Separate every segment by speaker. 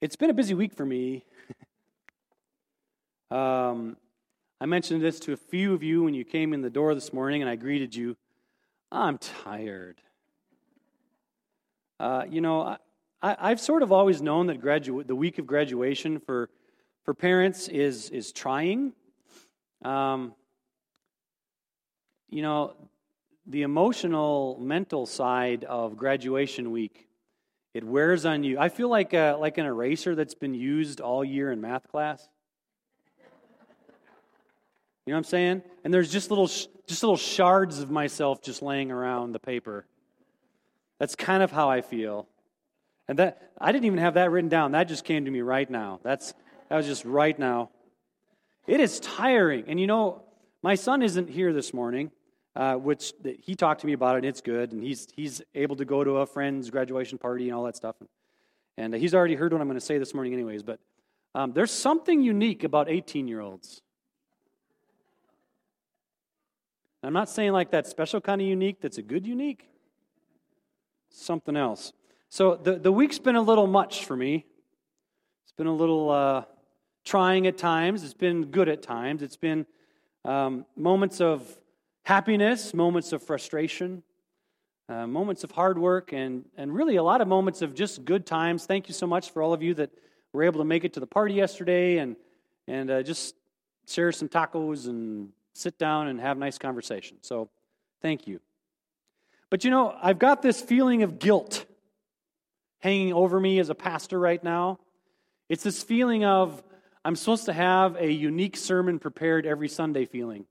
Speaker 1: It's been a busy week for me. um, I mentioned this to a few of you when you came in the door this morning and I greeted you. I'm tired. Uh, you know, I, have sort of always known that gradu- the week of graduation for, for parents is, is trying. Um, you know, the emotional, mental side of graduation week it wears on you. I feel like a, like an eraser that's been used all year in math class. You know what I'm saying? And there's just little just little shards of myself just laying around the paper. That's kind of how I feel. And that I didn't even have that written down. That just came to me right now. That's that was just right now. It is tiring. And you know, my son isn't here this morning uh, which he talked to me about it, and it's good. And he's, he's able to go to a friend's graduation party and all that stuff. And, and he's already heard what I'm going to say this morning, anyways. But um, there's something unique about 18 year olds. I'm not saying like that special kind of unique that's a good unique. Something else. So the, the week's been a little much for me. It's been a little uh, trying at times. It's been good at times. It's been um, moments of happiness, moments of frustration, uh, moments of hard work, and, and really a lot of moments of just good times. Thank you so much for all of you that were able to make it to the party yesterday and, and uh, just share some tacos and sit down and have nice conversation. So thank you. But you know, I've got this feeling of guilt hanging over me as a pastor right now. It's this feeling of I'm supposed to have a unique sermon prepared every Sunday feeling.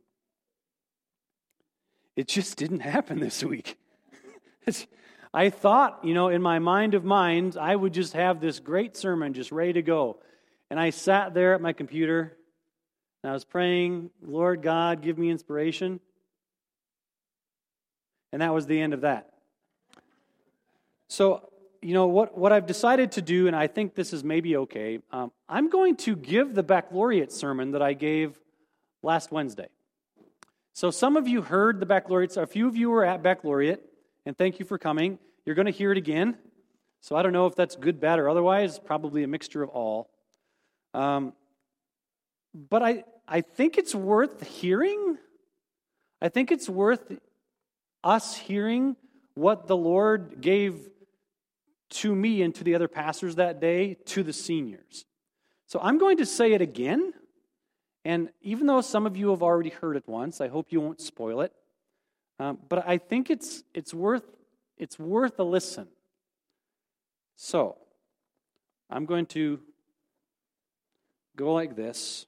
Speaker 1: It just didn't happen this week. I thought, you know, in my mind of minds, I would just have this great sermon just ready to go. And I sat there at my computer and I was praying, Lord God, give me inspiration. And that was the end of that. So, you know, what, what I've decided to do, and I think this is maybe okay, um, I'm going to give the baccalaureate sermon that I gave last Wednesday. So some of you heard the baccalaureate, a few of you were at baccalaureate, and thank you for coming. You're going to hear it again. So I don't know if that's good, bad, or otherwise, probably a mixture of all. Um, but I, I think it's worth hearing. I think it's worth us hearing what the Lord gave to me and to the other pastors that day to the seniors. So I'm going to say it again. And even though some of you have already heard it once, I hope you won't spoil it. Um, but I think it's, it's, worth, it's worth a listen. So, I'm going to go like this,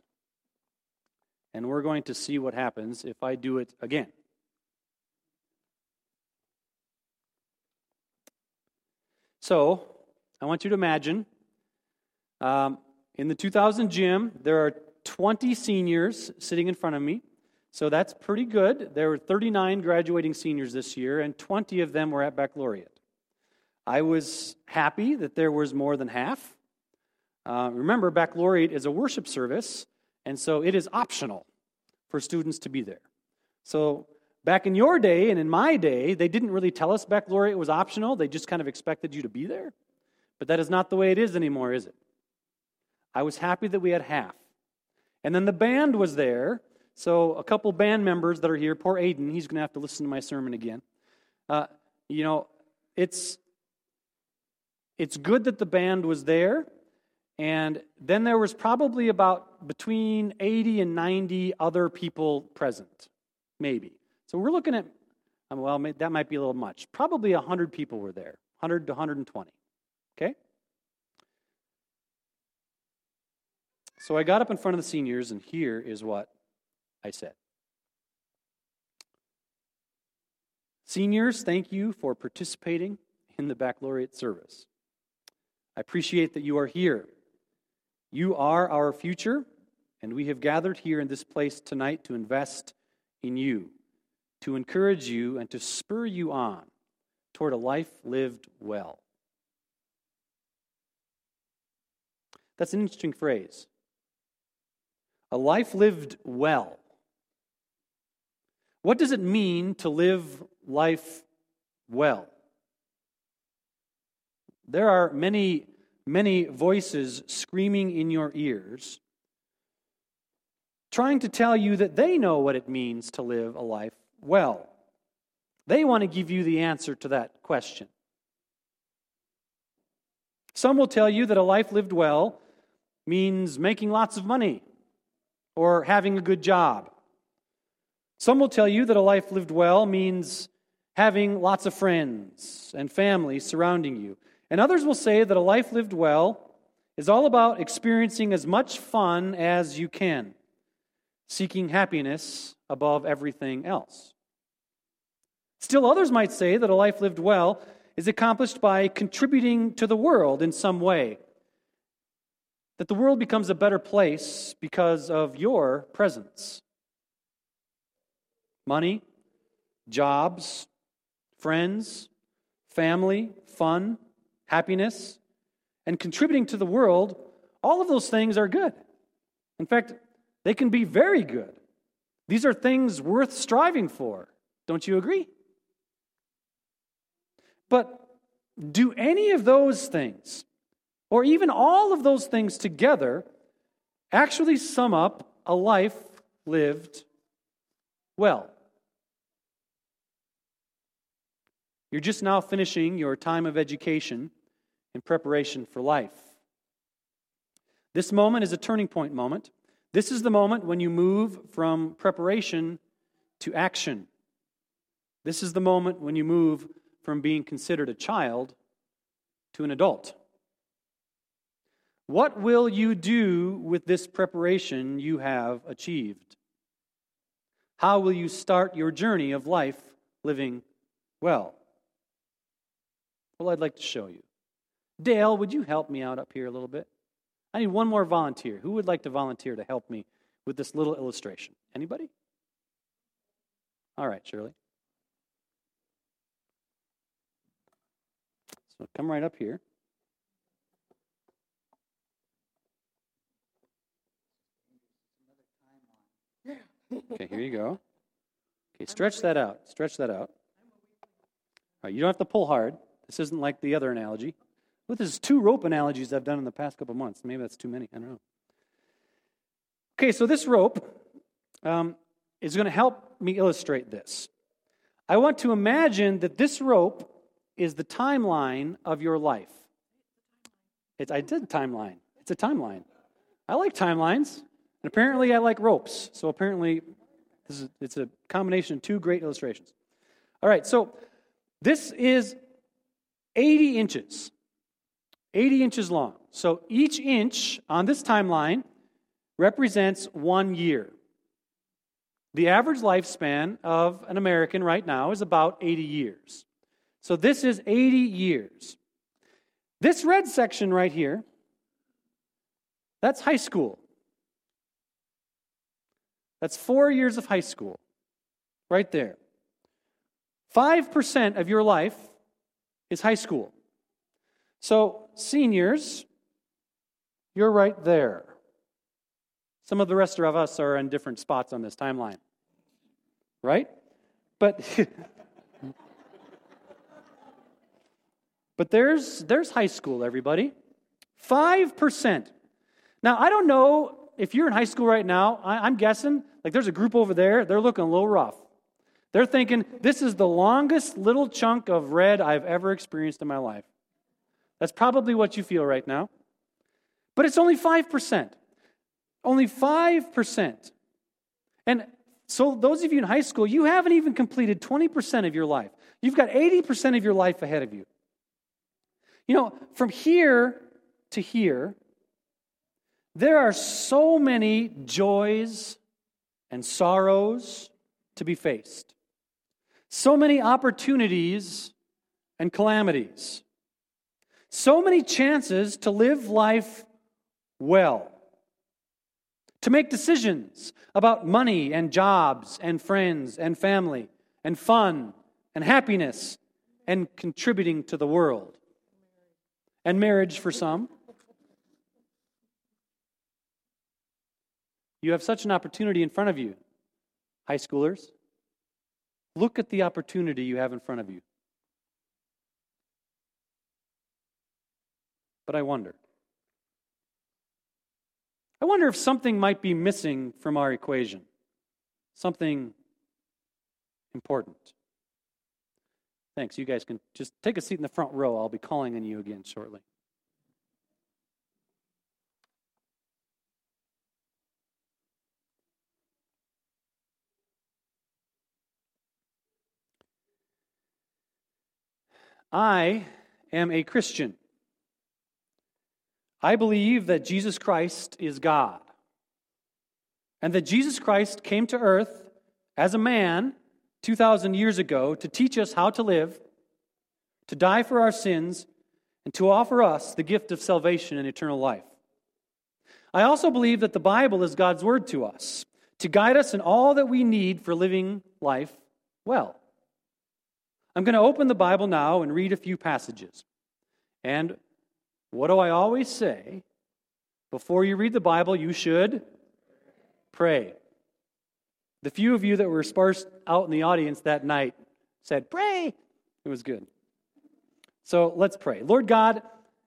Speaker 1: and we're going to see what happens if I do it again. So, I want you to imagine um, in the 2000 gym, there are 20 seniors sitting in front of me. So that's pretty good. There were 39 graduating seniors this year, and 20 of them were at baccalaureate. I was happy that there was more than half. Uh, remember, baccalaureate is a worship service, and so it is optional for students to be there. So back in your day and in my day, they didn't really tell us baccalaureate was optional. They just kind of expected you to be there. But that is not the way it is anymore, is it? I was happy that we had half. And then the band was there. So a couple band members that are here, poor Aiden, he's going to have to listen to my sermon again. Uh, you know, it's it's good that the band was there. And then there was probably about between 80 and 90 other people present, maybe. So we're looking at, well, that might be a little much. Probably 100 people were there, 100 to 120. Okay? So I got up in front of the seniors, and here is what I said Seniors, thank you for participating in the baccalaureate service. I appreciate that you are here. You are our future, and we have gathered here in this place tonight to invest in you, to encourage you, and to spur you on toward a life lived well. That's an interesting phrase. A life lived well. What does it mean to live life well? There are many many voices screaming in your ears, trying to tell you that they know what it means to live a life well. They want to give you the answer to that question. Some will tell you that a life lived well means making lots of money or having a good job. Some will tell you that a life lived well means having lots of friends and family surrounding you. And others will say that a life lived well is all about experiencing as much fun as you can, seeking happiness above everything else. Still, others might say that a life lived well is accomplished by contributing to the world in some way, that the world becomes a better place because of your presence. Money, jobs, friends, family, fun, happiness, and contributing to the world, all of those things are good. In fact, they can be very good. These are things worth striving for. Don't you agree? But do any of those things, or even all of those things together, actually sum up a life lived well? You're just now finishing your time of education in preparation for life. This moment is a turning point moment. This is the moment when you move from preparation to action. This is the moment when you move from being considered a child to an adult. What will you do with this preparation you have achieved? How will you start your journey of life living well? Well, I'd like to show you. Dale, would you help me out up here a little bit? I need one more volunteer. Who would like to volunteer to help me with this little illustration? Anybody? All right, Shirley. So come right up here. Okay, here you go. Okay, stretch that out. Stretch that out. All right, you don't have to pull hard. This isn't like the other analogy. Well, this is two rope analogies I've done in the past couple months. Maybe that's too many. I don't know. Okay, so this rope um, is going to help me illustrate this. I want to imagine that this rope is the timeline of your life. It's, I did timeline. It's a timeline. I like timelines, and apparently I like ropes. So apparently, this is, it's a combination of two great illustrations. All right, so this is 80 inches. 80 inches long. So each inch on this timeline represents one year. The average lifespan of an American right now is about 80 years. So this is 80 years. This red section right here, that's high school. That's four years of high school, right there. 5% of your life is high school. So, seniors, you're right there. Some of the rest of us are in different spots on this timeline, right? But But there's, there's high school, everybody. 5%. Now, I don't know if you're in high school right now, I, I'm guessing, like there's a group over there, they're looking a little rough. They're thinking, this is the longest little chunk of red I've ever experienced in my life. That's probably what you feel right now. But it's only 5%. Only 5%. And so, those of you in high school, you haven't even completed 20% of your life. You've got 80% of your life ahead of you. You know, from here to here, there are so many joys and sorrows to be faced, so many opportunities and calamities, so many chances to live life well, to make decisions about money and jobs and friends and family and fun and happiness and contributing to the world. And marriage for some. You have such an opportunity in front of you. High schoolers, look at the opportunity you have in front of you. But I wonder. I wonder if something might be missing from our equation, something important. Thanks. You guys can just take a seat in the front row. I'll be calling on you again shortly. I am a Christian. I believe that Jesus Christ is God and that Jesus Christ came to earth as a man 2,000 years ago to teach us how to live, to die for our sins, and to offer us the gift of salvation and eternal life. I also believe that the Bible is God's word to us to guide us in all that we need for living life well. I'm going to open the Bible now and read a few passages. And what do I always say? Before you read the Bible, you should pray. The few of you that were sparse out in the audience that night said, Pray. It was good. So let's pray. Lord God,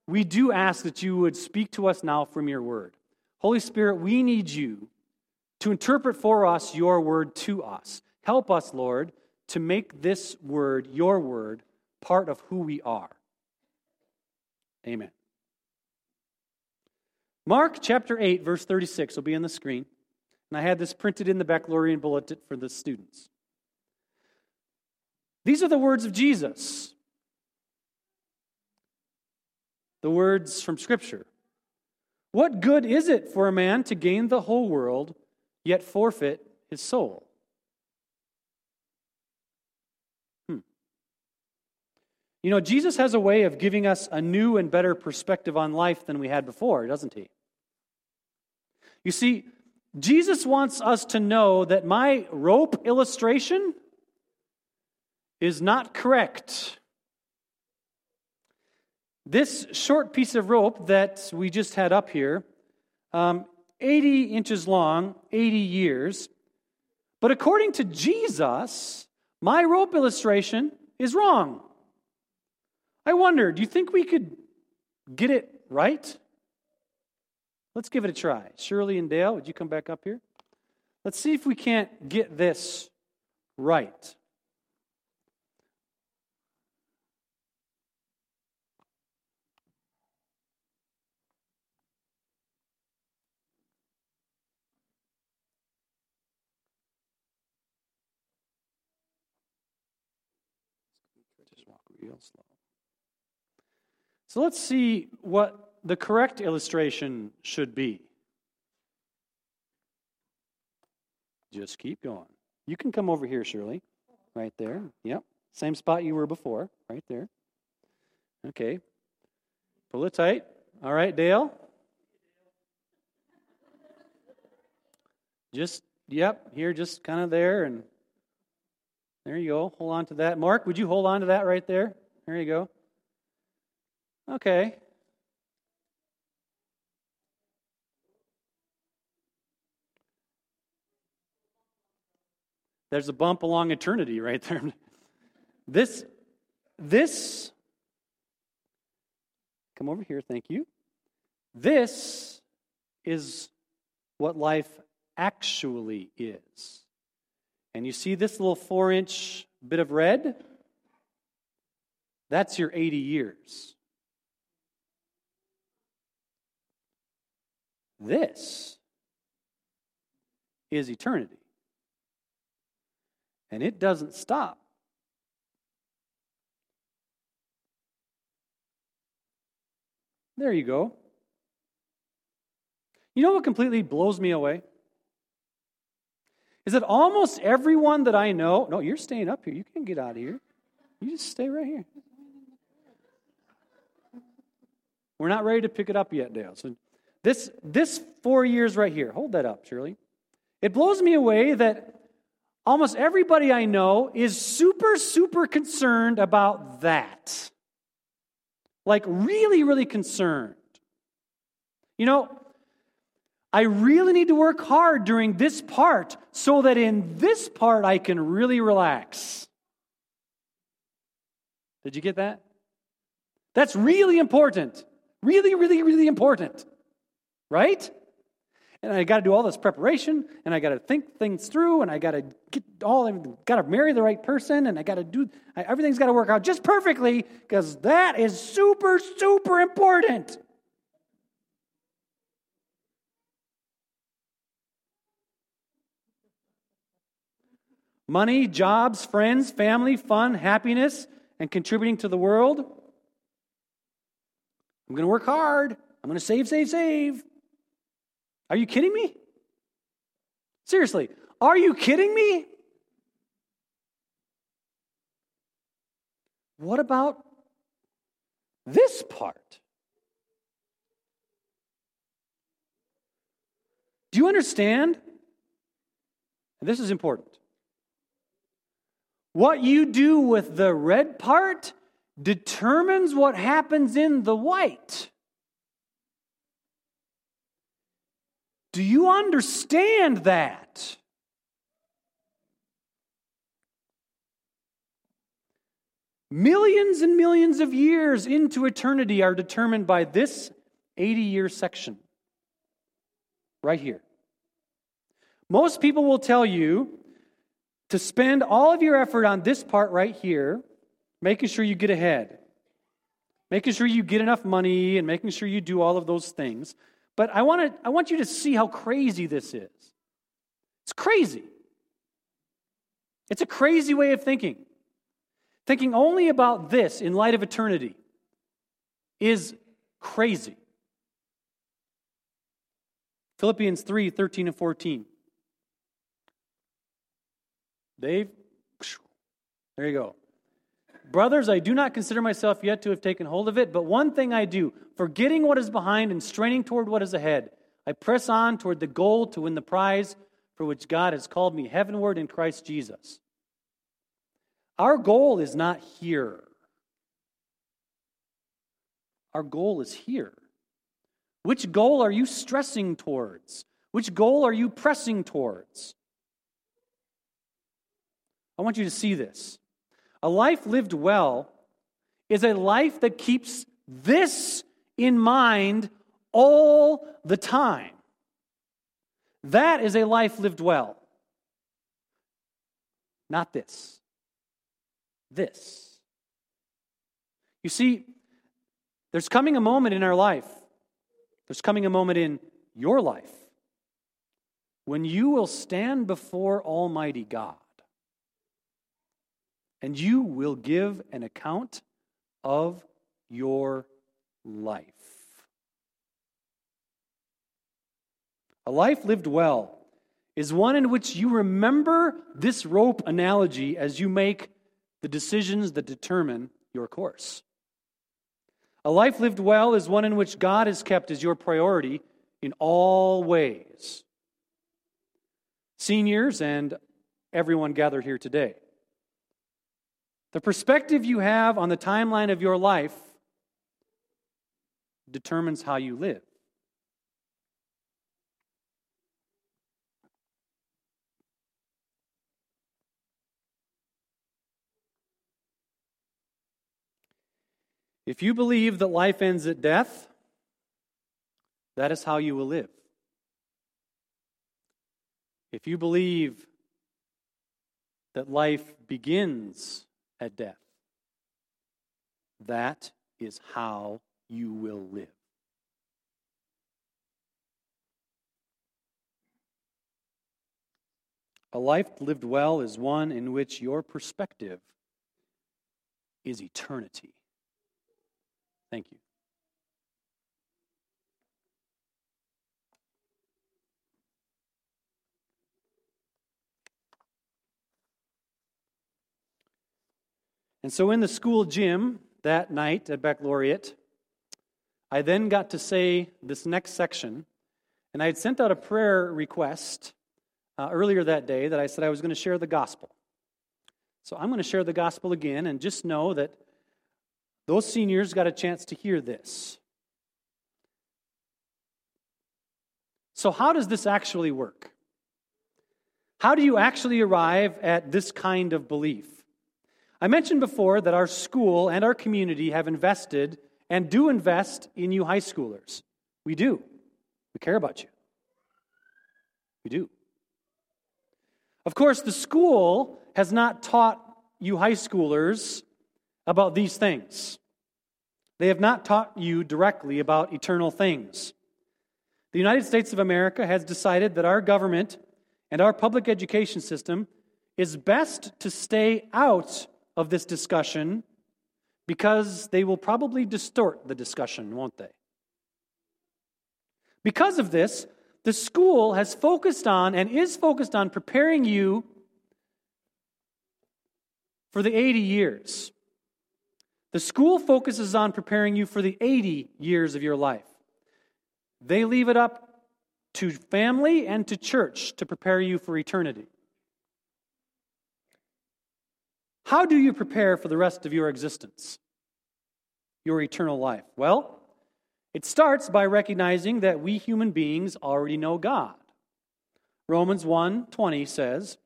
Speaker 1: we do ask that you would speak to us now from your word. Holy Spirit, we need you to interpret for us your word to us. Help us, Lord, to make this word, your word, part of who we are. Amen. Mark chapter 8, verse 36 will be on the screen. And I had this printed in the baccalaureate bulletin for the students. These are the words of Jesus. The words from Scripture. What good is it for a man to gain the whole world, yet forfeit his soul? You know, Jesus has a way of giving us a new and better perspective on life than we had before, doesn't he? You see, Jesus wants us to know that my rope illustration is not correct. This short piece of rope that we just had up here, um, 80 inches long, 80 years. But according to Jesus, my rope illustration is wrong. I wonder, do you think we could get it right? Let's give it a try. Shirley and Dale, would you come back up here? Let's see if we can't get this right. Just walk real slow. So let's see what the correct illustration should be. Just keep going. You can come over here, Shirley. Right there. Yep. Same spot you were before. Right there. Okay. Pull it tight. All right, Dale. Just, yep, here, just kind of there. And there you go. Hold on to that. Mark, would you hold on to that right there? There you go. Okay. There's a bump along eternity right there. This, this, come over here, thank you. This is what life actually is. And you see this little four inch bit of red? That's your 80 years. This is eternity. And it doesn't stop. There you go. You know what completely blows me away? Is that almost everyone that I know, no, you're staying up here. You can't get out of here. You just stay right here. We're not ready to pick it up yet, Dale. So this this four years right here, hold that up, Shirley. It blows me away that Almost everybody I know is super, super concerned about that. Like, really, really concerned. You know, I really need to work hard during this part so that in this part I can really relax. Did you get that? That's really important. Really, really, really important. Right? and I got to do all this preparation, and I got to think things through, and I got to get all, got to marry the right person, and I got to do everything's got to work out just perfectly because that is super, super important. Money, jobs, friends, family, fun, happiness, and contributing to the world. I'm going to work hard. I'm going to save, save, save. Are you kidding me? Seriously, are you kidding me? What about this part? Do you understand? And this is important. What you do with the red part determines what happens in the white. Do you understand that? Millions and millions of years into eternity are determined by this 80 year section right here. Most people will tell you to spend all of your effort on this part right here, making sure you get ahead, making sure you get enough money, and making sure you do all of those things. But I want, to, I want you to see how crazy this is. It's crazy. It's a crazy way of thinking. Thinking only about this in light of eternity is crazy. Philippians 3 13 and 14. Dave, there you go. Brothers, I do not consider myself yet to have taken hold of it, but one thing I do, forgetting what is behind and straining toward what is ahead, I press on toward the goal to win the prize for which God has called me heavenward in Christ Jesus. Our goal is not here. Our goal is here. Which goal are you stressing towards? Which goal are you pressing towards? I want you to see this. A life lived well is a life that keeps this in mind all the time. That is a life lived well. Not this. This. You see, there's coming a moment in our life, there's coming a moment in your life when you will stand before Almighty God and you will give an account of your life. A life lived well is one in which you remember this rope analogy as you make the decisions that determine your course. A life lived well is one in which God is kept as your priority in all ways. Seniors and everyone gathered here today. The perspective you have on the timeline of your life determines how you live. If you believe that life ends at death, that is how you will live. If you believe that life begins at death. That is how you will live. A life lived well is one in which your perspective is eternity. Thank you. And so in the school gym that night at baccalaureate, I then got to say this next section. And I had sent out a prayer request uh, earlier that day that I said I was going to share the gospel. So I'm going to share the gospel again and just know that those seniors got a chance to hear this. So, how does this actually work? How do you actually arrive at this kind of belief? I mentioned before that our school and our community have invested and do invest in you high schoolers. We do. We care about you. We do. Of course, the school has not taught you high schoolers about these things. They have not taught you directly about eternal things. The United States of America has decided that our government and our public education system is best to stay out of this discussion because they will probably distort the discussion, won't they? Because of this, the school has focused on and is focused on preparing you for the 80 years. The school focuses on preparing you for the 80 years of your life. They leave it up to family and to church to prepare you for eternity. How do you prepare for the rest of your existence, your eternal life? Well, it starts by recognizing that we human beings already know God. Romans 1:20 says,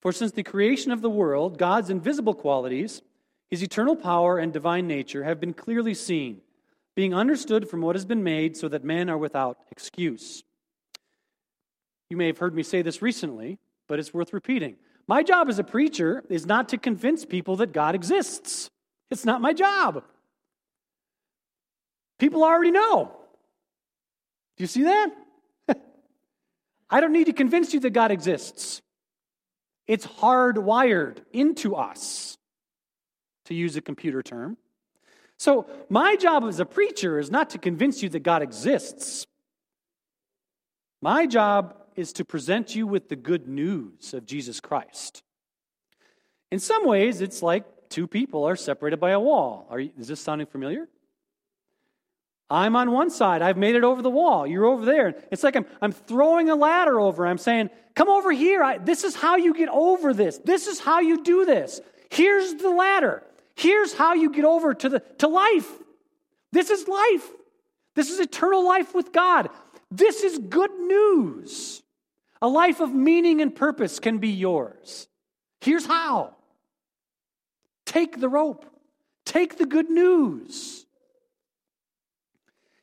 Speaker 1: "For since the creation of the world, God's invisible qualities, his eternal power and divine nature have been clearly seen, being understood from what has been made, so that men are without excuse." You may have heard me say this recently, but it's worth repeating. My job as a preacher is not to convince people that God exists. It's not my job. People already know. Do you see that? I don't need to convince you that God exists. It's hardwired into us, to use a computer term. So, my job as a preacher is not to convince you that God exists. My job is to present you with the good news of Jesus Christ. In some ways, it's like two people are separated by a wall. You, is this sounding familiar? I'm on one side. I've made it over the wall. You're over there. It's like I'm, I'm throwing a ladder over. I'm saying, come over here. I, this is how you get over this. This is how you do this. Here's the ladder. Here's how you get over to, the, to life. This is life. This is eternal life with God. This is good news. A life of meaning and purpose can be yours. Here's how take the rope, take the good news.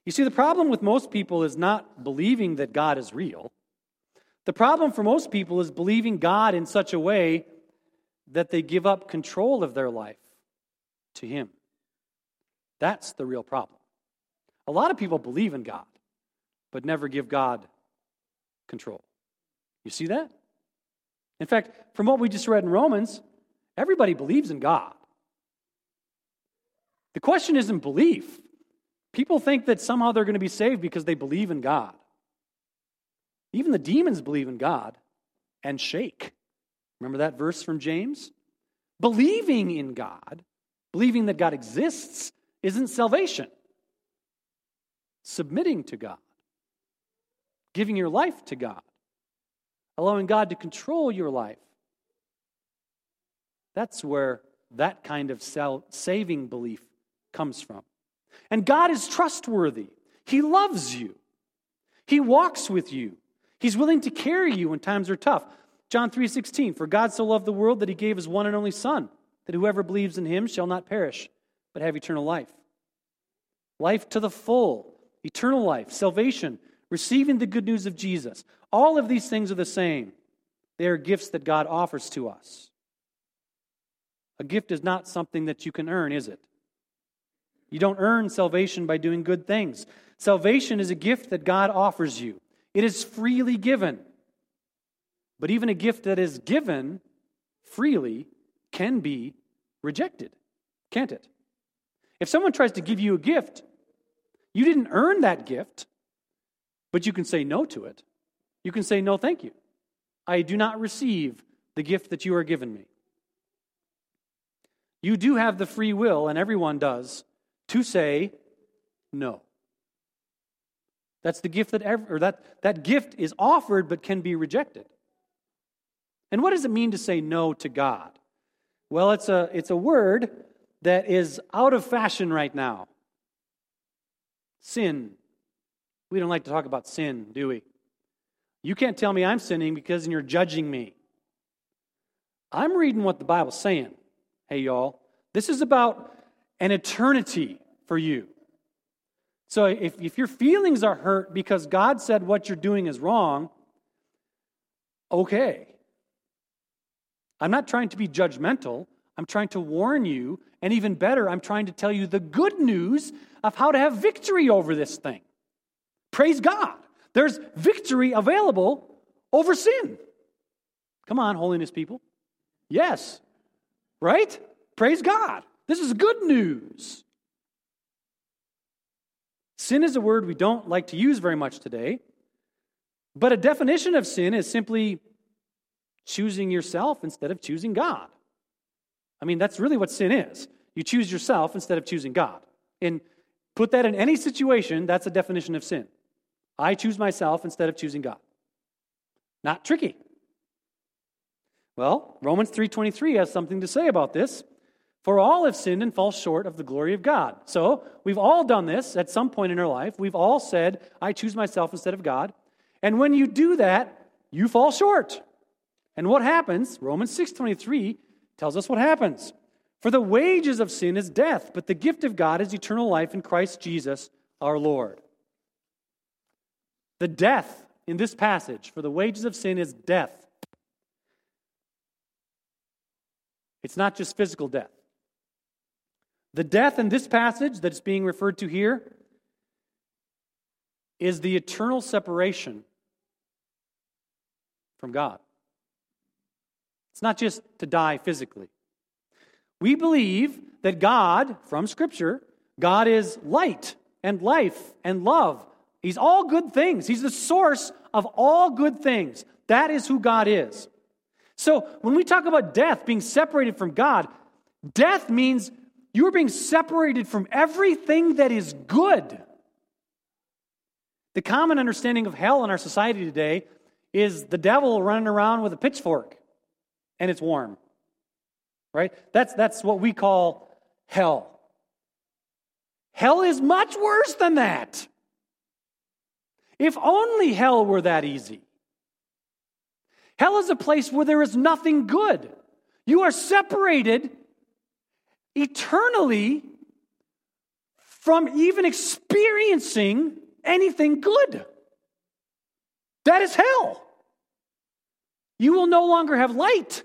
Speaker 1: You see, the problem with most people is not believing that God is real. The problem for most people is believing God in such a way that they give up control of their life to Him. That's the real problem. A lot of people believe in God, but never give God control. You see that? In fact, from what we just read in Romans, everybody believes in God. The question isn't belief. People think that somehow they're going to be saved because they believe in God. Even the demons believe in God and shake. Remember that verse from James? Believing in God, believing that God exists, isn't salvation. Submitting to God, giving your life to God, allowing God to control your life. That's where that kind of saving belief comes from. And God is trustworthy. He loves you. He walks with you. He's willing to carry you when times are tough. John 3:16 For God so loved the world that he gave his one and only son that whoever believes in him shall not perish but have eternal life. Life to the full, eternal life, salvation, receiving the good news of Jesus. All of these things are the same. They are gifts that God offers to us. A gift is not something that you can earn, is it? You don't earn salvation by doing good things. Salvation is a gift that God offers you, it is freely given. But even a gift that is given freely can be rejected, can't it? If someone tries to give you a gift, you didn't earn that gift, but you can say no to it. You can say, No, thank you. I do not receive the gift that you are given me. You do have the free will, and everyone does, to say no. That's the gift that ever, or that, that gift is offered but can be rejected. And what does it mean to say no to God? Well, it's a, it's a word that is out of fashion right now. Sin. We don't like to talk about sin, do we? You can't tell me I'm sinning because you're judging me. I'm reading what the Bible's saying. Hey, y'all. This is about an eternity for you. So if, if your feelings are hurt because God said what you're doing is wrong, okay. I'm not trying to be judgmental. I'm trying to warn you. And even better, I'm trying to tell you the good news of how to have victory over this thing. Praise God. There's victory available over sin. Come on, holiness people. Yes. Right? Praise God. This is good news. Sin is a word we don't like to use very much today, but a definition of sin is simply choosing yourself instead of choosing God. I mean, that's really what sin is. You choose yourself instead of choosing God. And put that in any situation, that's a definition of sin. I choose myself instead of choosing God. Not tricky. Well, Romans 3:23 has something to say about this. For all have sinned and fall short of the glory of God. So, we've all done this at some point in our life. We've all said, I choose myself instead of God. And when you do that, you fall short. And what happens? Romans 6:23 tells us what happens. For the wages of sin is death, but the gift of God is eternal life in Christ Jesus our Lord. The death in this passage for the wages of sin is death. It's not just physical death. The death in this passage that's being referred to here is the eternal separation from God. It's not just to die physically. We believe that God, from Scripture, God is light and life and love. He's all good things. He's the source of all good things. That is who God is. So when we talk about death being separated from God, death means you are being separated from everything that is good. The common understanding of hell in our society today is the devil running around with a pitchfork and it's warm. Right? That's, that's what we call hell. Hell is much worse than that. If only hell were that easy. Hell is a place where there is nothing good. You are separated eternally from even experiencing anything good. That is hell. You will no longer have light.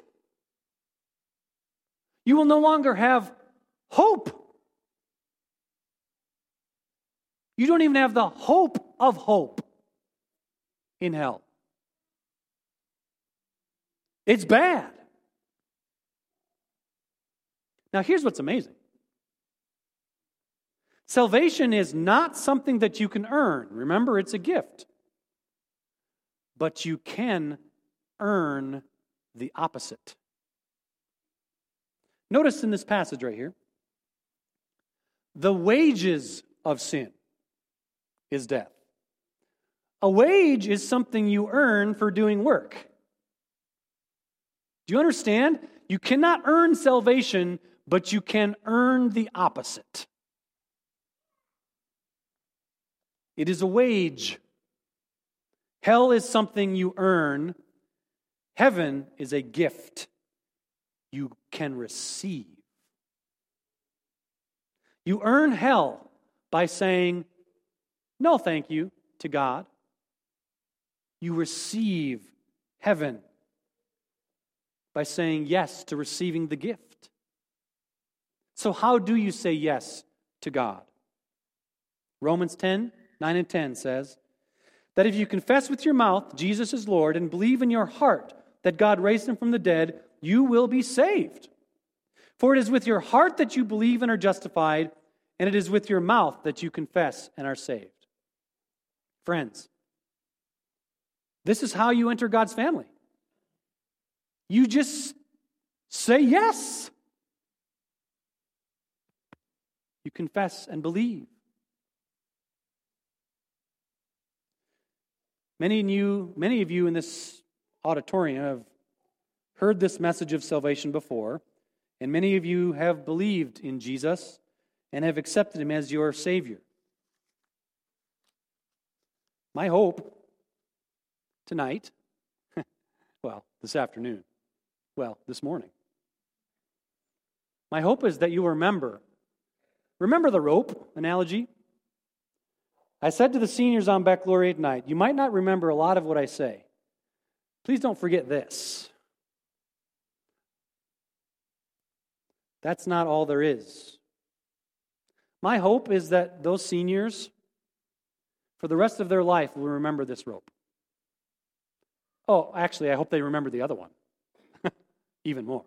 Speaker 1: You will no longer have hope. You don't even have the hope of hope in hell. It's bad. Now, here's what's amazing salvation is not something that you can earn. Remember, it's a gift. But you can earn the opposite. Notice in this passage right here the wages of sin is death. A wage is something you earn for doing work. Do you understand? You cannot earn salvation but you can earn the opposite. It is a wage. Hell is something you earn, heaven is a gift you can receive. You earn hell by saying, no, thank you, to God. You receive heaven by saying yes to receiving the gift. So, how do you say yes to God? Romans 10 9 and 10 says that if you confess with your mouth Jesus is Lord and believe in your heart that God raised him from the dead, you will be saved. For it is with your heart that you believe and are justified, and it is with your mouth that you confess and are saved. Friends, this is how you enter God's family. You just say yes. You confess and believe. Many you, many of you in this auditorium have heard this message of salvation before, and many of you have believed in Jesus and have accepted him as your Savior. My hope tonight, well, this afternoon, well, this morning, my hope is that you remember Remember the rope analogy? I said to the seniors on baccalaureate night, you might not remember a lot of what I say, please don't forget this. That's not all there is. My hope is that those seniors, for the rest of their life, will remember this rope. Oh, actually, I hope they remember the other one even more.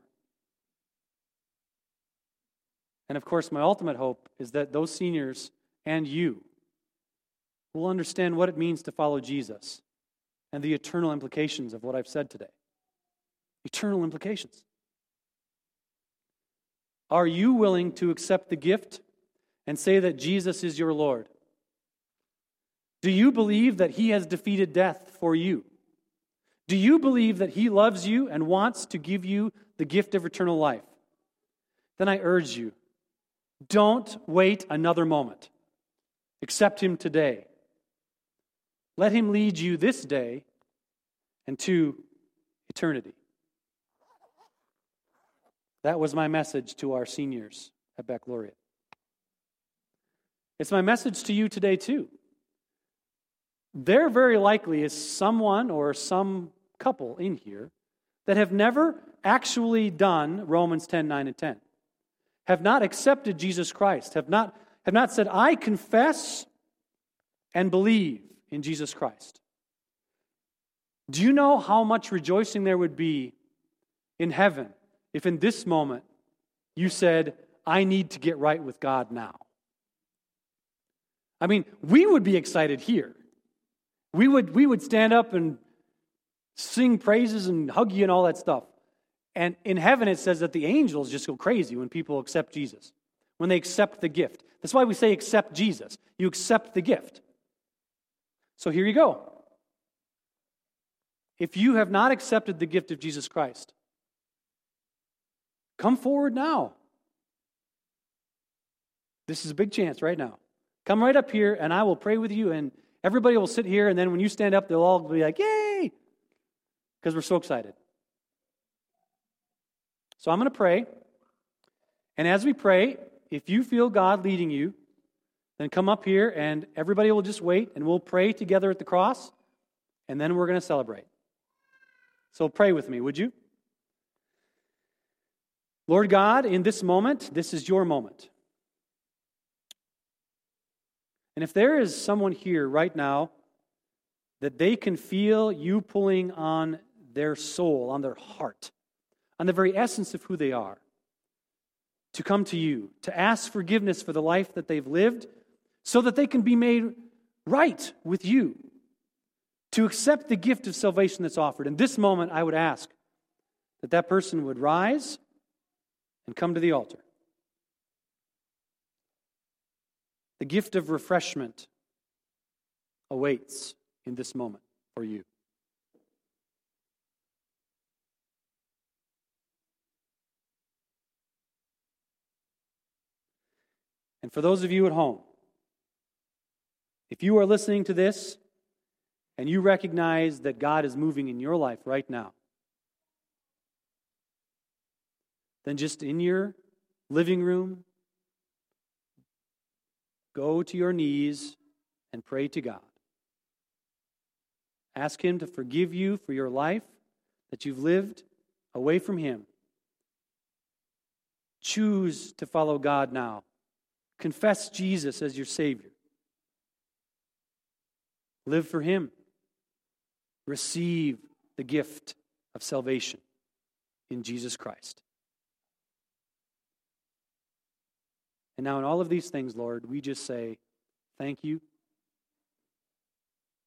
Speaker 1: And of course, my ultimate hope is that those seniors and you will understand what it means to follow Jesus and the eternal implications of what I've said today. Eternal implications. Are you willing to accept the gift and say that Jesus is your Lord? Do you believe that He has defeated death for you? Do you believe that He loves you and wants to give you the gift of eternal life? Then I urge you don't wait another moment. Accept Him today. Let Him lead you this day and to eternity. That was my message to our seniors at Baccalaureate. It's my message to you today, too. There very likely is someone or some couple in here that have never actually done Romans 10 9 and 10, have not accepted Jesus Christ, have not, have not said, I confess and believe in Jesus Christ. Do you know how much rejoicing there would be in heaven if in this moment you said, I need to get right with God now? I mean, we would be excited here. We would, we would stand up and sing praises and hug you and all that stuff. And in heaven, it says that the angels just go crazy when people accept Jesus, when they accept the gift. That's why we say accept Jesus. You accept the gift. So here you go. If you have not accepted the gift of Jesus Christ, come forward now. This is a big chance right now. Come right up here, and I will pray with you, and everybody will sit here, and then when you stand up, they'll all be like, Yay! Because we're so excited. So I'm going to pray. And as we pray, if you feel God leading you, then come up here and everybody will just wait and we'll pray together at the cross and then we're going to celebrate. So pray with me, would you? Lord God, in this moment, this is your moment. And if there is someone here right now that they can feel you pulling on their soul, on their heart, on the very essence of who they are, to come to you, to ask forgiveness for the life that they've lived, so that they can be made right with you, to accept the gift of salvation that's offered. In this moment, I would ask that that person would rise and come to the altar. The gift of refreshment awaits in this moment for you. And for those of you at home, if you are listening to this and you recognize that God is moving in your life right now, then just in your living room, go to your knees and pray to God. Ask Him to forgive you for your life that you've lived away from Him. Choose to follow God now. Confess Jesus as your Savior. Live for Him. Receive the gift of salvation in Jesus Christ. And now, in all of these things, Lord, we just say, Thank you.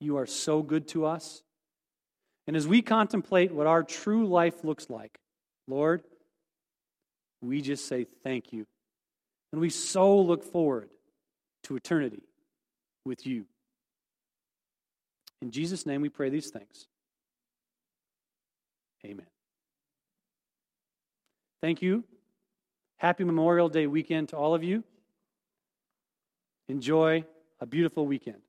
Speaker 1: You are so good to us. And as we contemplate what our true life looks like, Lord, we just say thank you. And we so look forward to eternity with you. In Jesus' name we pray these things. Amen. Thank you. Happy Memorial Day weekend to all of you. Enjoy a beautiful weekend.